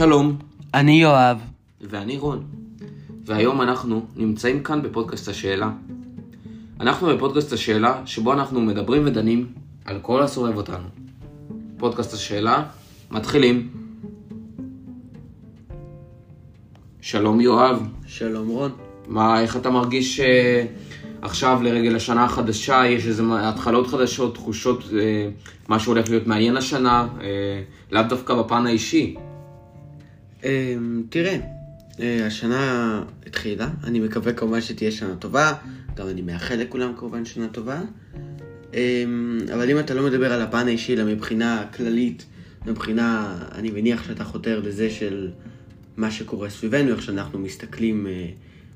שלום, אני יואב. ואני רון. והיום אנחנו נמצאים כאן בפודקאסט השאלה. אנחנו בפודקאסט השאלה, שבו אנחנו מדברים ודנים על כל הסובב אותנו. פודקאסט השאלה, מתחילים. שלום יואב, שלום רון. מה, איך אתה מרגיש אה, עכשיו לרגל השנה החדשה? יש איזה התחלות חדשות, תחושות, אה, מה שהולך להיות מעניין השנה, אה, לאו דווקא בפן האישי. אמ, תראה, אה, השנה התחילה, אני מקווה כמובן שתהיה שנה טובה, גם אני מאחל לכולם כמובן שנה טובה. אמ, אבל אם אתה לא מדבר על הפן האישי, אלא מבחינה כללית, מבחינה, אני מניח שאתה חותר לזה של מה שקורה סביבנו, איך שאנחנו מסתכלים אה,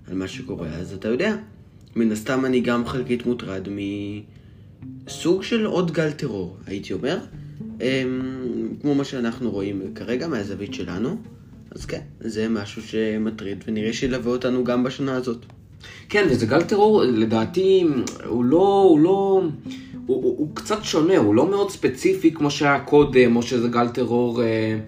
על מה שקורה, אז אתה יודע, מן הסתם אני גם חלקית מוטרד מסוג של עוד גל טרור, הייתי אומר. אמ, כמו מה שאנחנו רואים כרגע מהזווית שלנו. אז כן, זה משהו שמטריד ונראה שילווה אותנו גם בשנה הזאת. כן, וזה גל טרור, לדעתי, הוא לא, הוא לא, הוא, הוא, הוא קצת שונה, הוא לא מאוד ספציפי כמו שהיה קודם, או שזה גל טרור אה,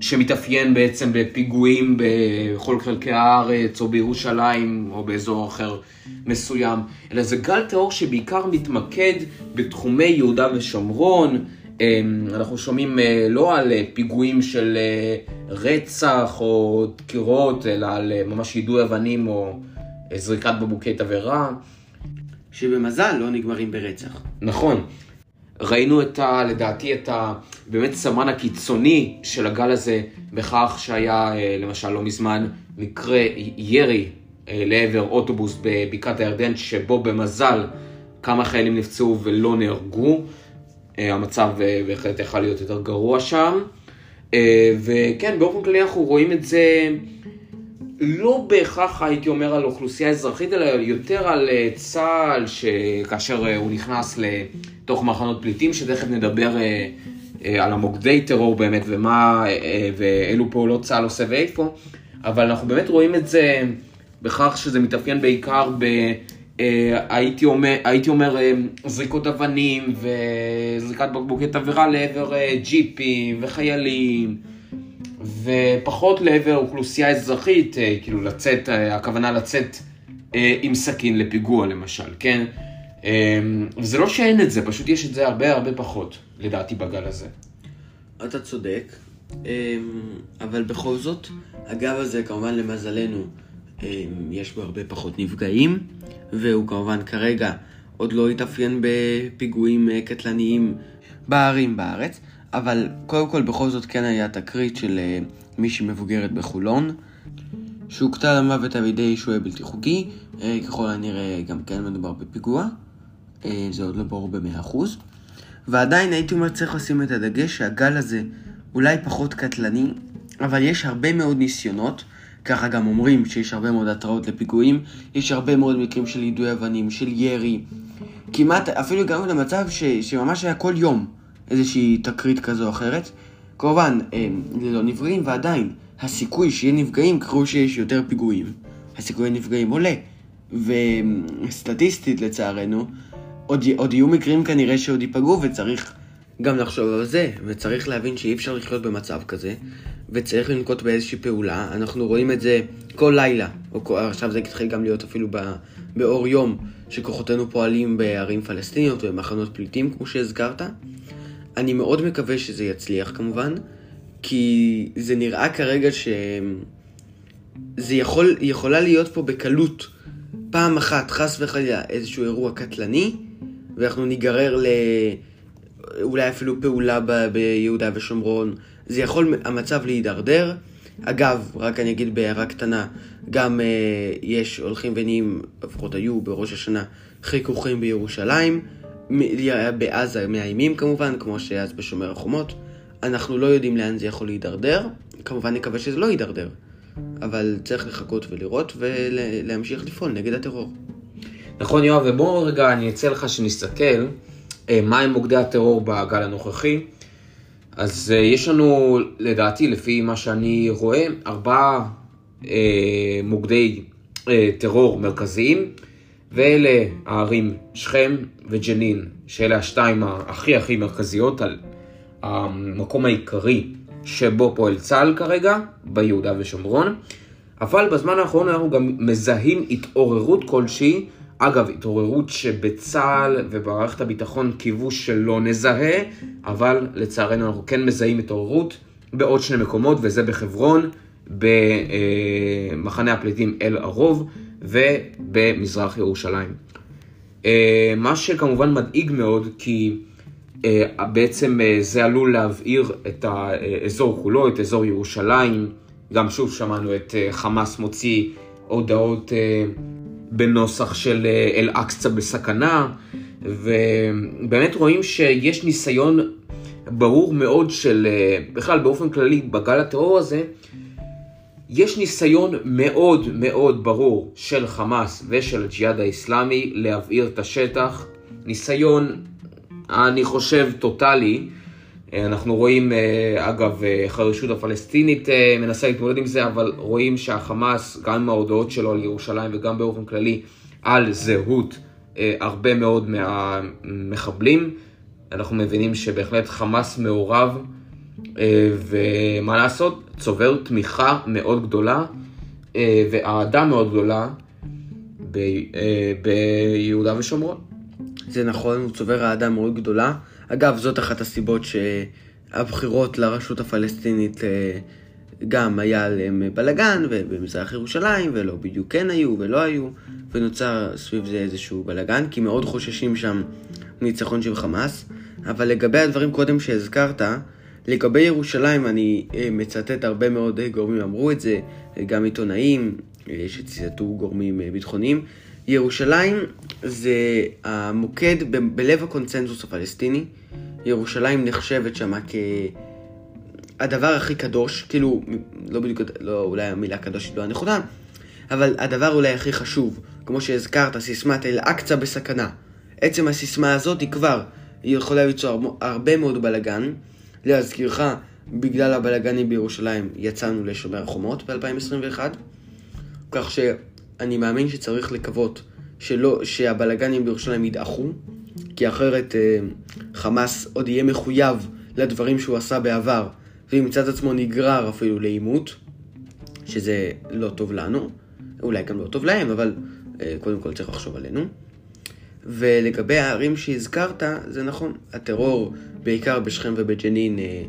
שמתאפיין בעצם בפיגועים בכל חלקי הארץ, או בירושלים, או באזור אחר מסוים, אלא זה גל טרור שבעיקר מתמקד בתחומי יהודה ושומרון, אנחנו שומעים אה, לא על אה, פיגועים של אה, רצח או דקירות, אלא על ממש יידוי אבנים או זריקת בקבוקי תבערה. שבמזל לא נגמרים ברצח. נכון. ראינו את ה... לדעתי את ה... באמת סמן הקיצוני של הגל הזה בכך שהיה למשל לא מזמן מקרה ירי לעבר אוטובוס בבקעת הירדן שבו במזל כמה חיילים נפצעו ולא נהרגו. אה, המצב אה, בהחלט יכול להיות יותר גרוע שם. אה, וכן, באופן כללי אנחנו רואים את זה לא בהכרח הייתי אומר על אוכלוסייה אזרחית, אלא יותר על צה"ל, שכאשר הוא נכנס לתוך מחנות פליטים, שתכף נדבר על המוקדי טרור באמת, ומה, ואילו פעולות צה"ל עושה ואיפה, אבל אנחנו באמת רואים את זה בכך שזה מתאפיין בעיקר ב... אה, הייתי אומר, הייתי אומר אה, זריקות אבנים וזריקת בקבוקי תבערה לעבר אה, ג'יפים וחיילים ופחות לעבר אוכלוסייה אזרחית, כאילו לצאת, הכוונה לצאת עם סכין לפיגוע למשל, כן? וזה לא שאין את זה, פשוט יש את זה הרבה הרבה פחות, לדעתי, בגל הזה. אתה צודק, אבל בכל זאת, הגל הזה, כמובן למזלנו, יש בו הרבה פחות נפגעים. והוא כמובן כרגע עוד לא התאפיין בפיגועים אה, קטלניים בערים בארץ, אבל קודם כל בכל זאת כן היה תקרית של אה, מישהי מבוגרת בחולון, שהוכתה למוות על ידי שוהה בלתי חוקי, אה, ככל הנראה גם כן מדובר בפיגוע, זה עוד לא ברור במאה אחוז. ועדיין הייתי אומר צריך לשים את הדגש שהגל הזה אולי פחות קטלני, אבל יש הרבה מאוד ניסיונות ככה גם אומרים שיש הרבה מאוד התראות לפיגועים, יש הרבה מאוד מקרים של יידוי אבנים, של ירי. כמעט, אפילו הגענו למצב ש, שממש היה כל יום איזושהי תקרית כזו או אחרת. כמובן, ללא נפגעים, ועדיין, הסיכוי שיהיה נפגעים, קראו שיש יותר פיגועים. הסיכוי לנפגעים עולה. וסטטיסטית, לצערנו, עוד, עוד יהיו מקרים כנראה שעוד ייפגעו, וצריך גם לחשוב על זה, וצריך להבין שאי אפשר לחיות במצב כזה, וצריך לנקוט באיזושהי פעולה. אנחנו רואים את זה כל לילה, או כל, עכשיו זה התחיל גם להיות אפילו ב, באור יום, שכוחותינו פועלים בערים פלסטיניות ובמחנות פליטים, כמו שהזכרת. אני מאוד מקווה שזה יצליח כמובן, כי זה נראה כרגע ש... זה יכול, יכולה להיות פה בקלות פעם אחת, חס וחלילה, איזשהו אירוע קטלני, ואנחנו ניגרר ל... אולי אפילו פעולה ב- ביהודה ושומרון, זה יכול המצב להידרדר. אגב, רק אני אגיד בהערה קטנה, גם אה, יש הולכים ונהיים, לפחות היו בראש השנה, חיכוכים בירושלים, בעזה מאיימים כמובן, כמו שאז בשומר החומות. אנחנו לא יודעים לאן זה יכול להידרדר, כמובן נקווה שזה לא יידרדר, אבל צריך לחכות ולראות ולהמשיך לפעול נגד הטרור. נכון יואב, ובואו רגע אני אצא לך שנסתכל אה, מהם מוקדי הטרור בגל הנוכחי. אז אה, יש לנו, לדעתי, לפי מה שאני רואה, ארבעה אה, מוקדי אה, טרור מרכזיים, ואלה הערים שכם וג'נין, שאלה השתיים הכי הכי מרכזיות על המקום העיקרי שבו פועל צה"ל כרגע, ביהודה ושומרון. אבל בזמן האחרון אנחנו גם מזהים התעוררות כלשהי, אגב, התעוררות שבצה"ל ובמערכת הביטחון קיוו שלא נזהה, אבל לצערנו אנחנו כן מזהים התעוררות בעוד שני מקומות, וזה בחברון, במחנה הפליטים אל ערוב ובמזרח ירושלים. אה, מה שכמובן מדאיג מאוד, כי אה, בעצם אה, זה עלול להבעיר את האזור כולו, את אזור ירושלים. גם שוב שמענו את חמאס מוציא הודעות בנוסח של אל-אקצא בסכנה, ובאמת רואים שיש ניסיון ברור מאוד של, בכלל באופן כללי בגל הטרור הזה, יש ניסיון מאוד מאוד ברור של חמאס ושל הג'יהאד האיסלאמי להבעיר את השטח. ניסיון, אני חושב, טוטאלי. אנחנו רואים, אגב, איך הרשות הפלסטינית מנסה להתמודד עם זה, אבל רואים שהחמאס, גם עם ההודעות שלו על ירושלים וגם באופן כללי על זהות הרבה מאוד מהמחבלים, אנחנו מבינים שבהחלט חמאס מעורב. אה, ומה לעשות, צובר תמיכה מאוד גדולה אה, ואהדה מאוד גדולה אה, ביהודה ושומרון. זה נכון, הוא צובר אהדה מאוד גדולה. אגב, זאת אחת הסיבות שהבחירות לרשות הפלסטינית גם היה עליהם בלאגן, ובמזרח ירושלים, ולא בדיוק כן היו ולא היו, ונוצר סביב זה איזשהו בלאגן, כי מאוד חוששים שם ניצחון של חמאס. אבל לגבי הדברים קודם שהזכרת, לגבי ירושלים, אני אה, מצטט הרבה מאוד אה, גורמים אמרו את זה, אה, גם עיתונאים שציטטו גורמים ביטחוניים. ירושלים זה המוקד ב- בלב הקונצנזוס הפלסטיני. ירושלים נחשבת שם כהדבר הכי קדוש, כאילו, לא בדיוק, לא, אולי המילה קדוש היא לא הנכונה, אבל הדבר אולי הכי חשוב, כמו שהזכרת, סיסמת אל-אקצא בסכנה. עצם הסיסמה הזאת היא כבר, היא יכולה ליצור הרבה מאוד בלאגן. להזכירך, בגלל הבלאגנים בירושלים יצאנו לשומר החומות ב-2021, כך שאני מאמין שצריך לקוות שלא, שהבלאגנים בירושלים ידעכו, כי אחרת אה, חמאס עוד יהיה מחויב לדברים שהוא עשה בעבר, וימצא את עצמו נגרר אפילו לעימות, שזה לא טוב לנו, אולי גם לא טוב להם, אבל אה, קודם כל צריך לחשוב עלינו. ולגבי הערים שהזכרת, זה נכון, הטרור בעיקר בשכם ובג'נין אה,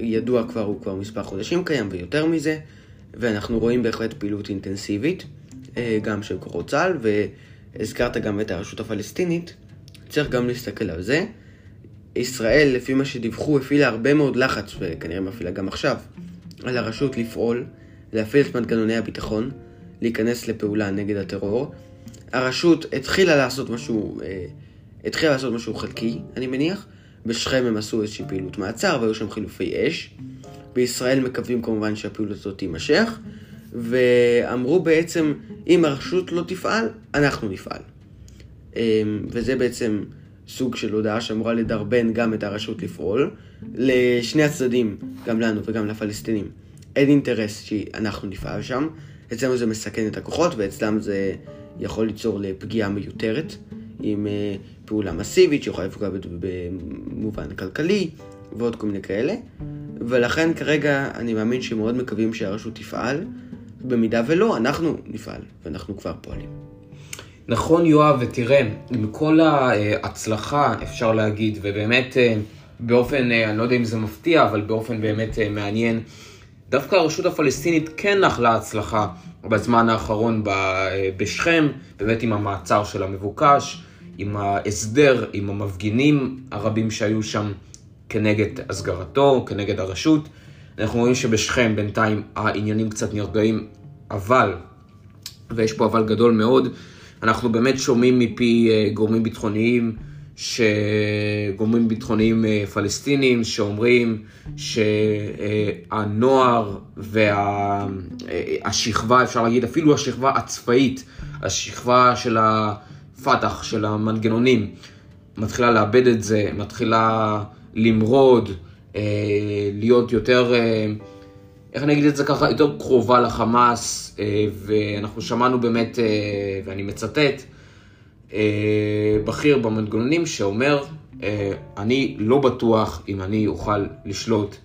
ידוע כבר, הוא כבר מספר חודשים קיים ויותר מזה, ואנחנו רואים בהחלט פעילות אינטנסיבית, אה, גם של כוחות צה"ל, והזכרת גם את הרשות הפלסטינית, צריך גם להסתכל על זה. ישראל, לפי מה שדיווחו, הפעילה הרבה מאוד לחץ, וכנראה מפעילה גם עכשיו, על הרשות לפעול, להפעיל את מנגנוני הביטחון, להיכנס לפעולה נגד הטרור. הרשות התחילה לעשות משהו, אה, התחילה לעשות משהו חלקי, אני מניח, בשכם הם עשו איזושהי פעילות מעצר והיו שם חילופי אש. בישראל מקווים כמובן שהפעילות הזאת תימשך, ואמרו בעצם, אם הרשות לא תפעל, אנחנו נפעל. אמ, וזה בעצם סוג של הודעה שאמורה לדרבן גם את הרשות לפעול. לשני הצדדים, גם לנו וגם לפלסטינים, אין אינטרס שאנחנו נפעל שם. אצלנו זה מסכן את הכוחות, ואצלם זה יכול ליצור לפגיעה מיותרת. עם אה, פעולה מסיבית שיכולה לפגוע במובן כלכלי ועוד כל מיני כאלה. ולכן כרגע אני מאמין שמאוד מקווים שהרשות תפעל, במידה ולא, אנחנו נפעל, ואנחנו כבר פועלים. נכון יואב, ותראה, עם כל ההצלחה אפשר להגיד, ובאמת אה, באופן, אה, אני לא יודע אם זה מפתיע, אבל באופן באמת מעניין, דווקא הרשות הפלסטינית כן נחלה הצלחה בזמן האחרון בשכם, באמת עם המעצר של המבוקש, עם ההסדר, עם המפגינים הרבים שהיו שם כנגד הסגרתו, כנגד הרשות. אנחנו רואים שבשכם בינתיים העניינים קצת נרגעים, אבל, ויש פה אבל גדול מאוד, אנחנו באמת שומעים מפי אה, גורמים ביטחוניים, שגורמים ביטחוניים אה, פלסטינים שאומרים שהנוער והשכבה, אפשר להגיד אפילו השכבה הצבאית, השכבה של ה... פתח של המנגנונים מתחילה לאבד את זה, מתחילה למרוד, אה, להיות יותר, אה, איך אני אגיד את זה ככה, יותר קרובה לחמאס, אה, ואנחנו שמענו באמת, אה, ואני מצטט, אה, בכיר במנגנונים שאומר, אה, אני לא בטוח אם אני אוכל לשלוט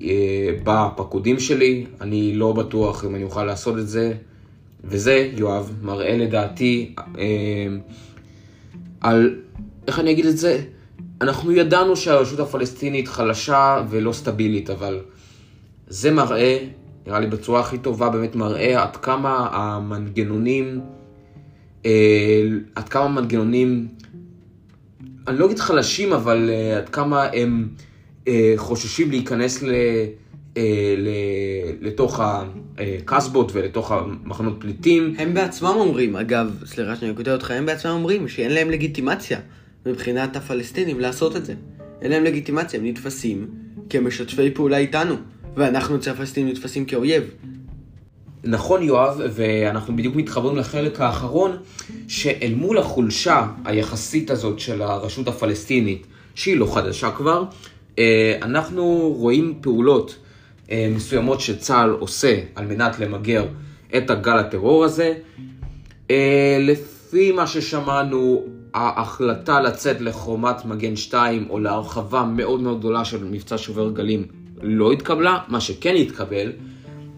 אה, בפקודים שלי, אני לא בטוח אם אני אוכל לעשות את זה, וזה, יואב, מראה לדעתי אה, על, איך אני אגיד את זה? אנחנו ידענו שהרשות הפלסטינית חלשה ולא סטבילית, אבל זה מראה, נראה לי בצורה הכי טובה, באמת מראה עד כמה המנגנונים, אה, עד כמה המנגנונים, אני לא אגיד חלשים, אבל אה, עד כמה הם אה, חוששים להיכנס ל... לתוך הקסבות ולתוך המחנות פליטים. הם בעצמם אומרים, אגב, סליחה שאני קוטע אותך, הם בעצמם אומרים שאין להם לגיטימציה מבחינת הפלסטינים לעשות את זה. אין להם לגיטימציה, הם נתפסים כמשתפי פעולה איתנו, ואנחנו אצל הפלסטינים נתפסים כאויב. נכון יואב, ואנחנו בדיוק מתחברים לחלק האחרון, שאל מול החולשה היחסית הזאת של הרשות הפלסטינית, שהיא לא חדשה כבר, אה, אנחנו רואים פעולות אה, מסוימות שצה"ל עושה על מנת למגר את הגל הטרור הזה. אה, לפי מה ששמענו, ההחלטה לצאת לחומת מגן 2 או להרחבה מאוד מאוד גדולה של מבצע שובר גלים לא התקבלה, מה שכן התקבל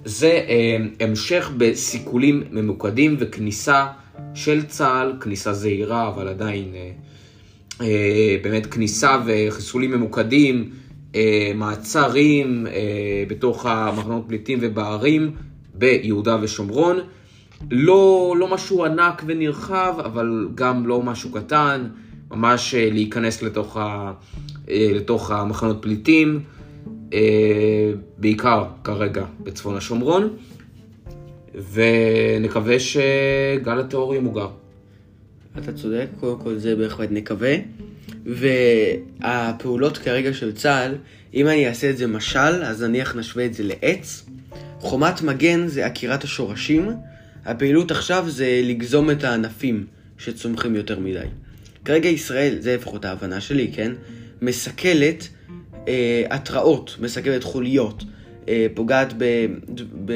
זה אה, המשך בסיכולים ממוקדים וכניסה של צה"ל, כניסה זהירה אבל עדיין אה, אה, באמת כניסה וחיסולים ממוקדים, אה, מעצרים אה, בתוך המחנות פליטים ובערים ביהודה ושומרון. לא, לא משהו ענק ונרחב, אבל גם לא משהו קטן, ממש אה, להיכנס לתוך, ה, אה, לתוך המחנות פליטים, אה, בעיקר כרגע בצפון השומרון, ונקווה שגל הטרור ימוגר. אתה צודק, קודם כל זה בהחלט נקווה. והפעולות כרגע של צה"ל, אם אני אעשה את זה משל, אז נניח נשווה את זה לעץ. חומת מגן זה עקירת השורשים, הפעילות עכשיו זה לגזום את הענפים שצומחים יותר מדי. כרגע ישראל, זה לפחות ההבנה שלי, כן? מסכלת אה, התראות, מסכלת חוליות, אה, פוגעת ב... ב...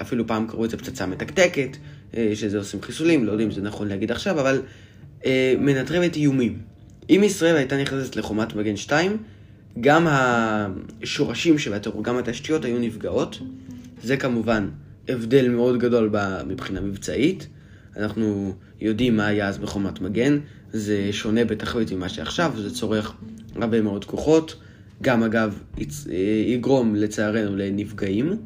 אפילו פעם קראו לזה פצצה מתקתקת, אה, שזה עושים חיסולים, לא יודעים אם זה נכון להגיד עכשיו, אבל אה, מנטרמת איומים. אם ישראל הייתה נכנסת לחומת מגן 2, גם השורשים של הטרור, גם התשתיות היו נפגעות. זה כמובן הבדל מאוד גדול מבחינה מבצעית. אנחנו יודעים מה היה אז בחומת מגן, זה שונה בתכלית ממה שעכשיו, זה צורך הרבה מאוד כוחות. גם אגב יגרום לצערנו לנפגעים,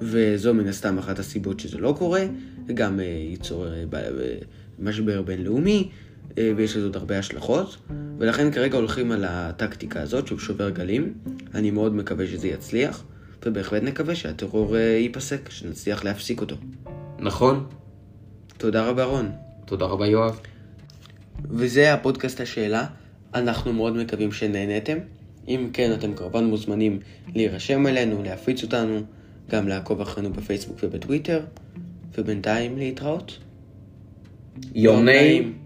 וזו מן הסתם אחת הסיבות שזה לא קורה, וגם ייצור משבר בינלאומי, ויש לזה עוד הרבה השלכות, ולכן כרגע הולכים על הטקטיקה הזאת שהוא שובר גלים. אני מאוד מקווה שזה יצליח, ובהחלט נקווה שהטרור ייפסק, שנצליח להפסיק אותו. נכון. תודה רבה רון. תודה רבה יואב. וזה הפודקאסט השאלה, אנחנו מאוד מקווים שנהנתם. אם כן, אתם כמובן מוזמנים להירשם אלינו, להפיץ אותנו, גם לעקוב אחרינו בפייסבוק ובטוויטר, ובינתיים להתראות. Your name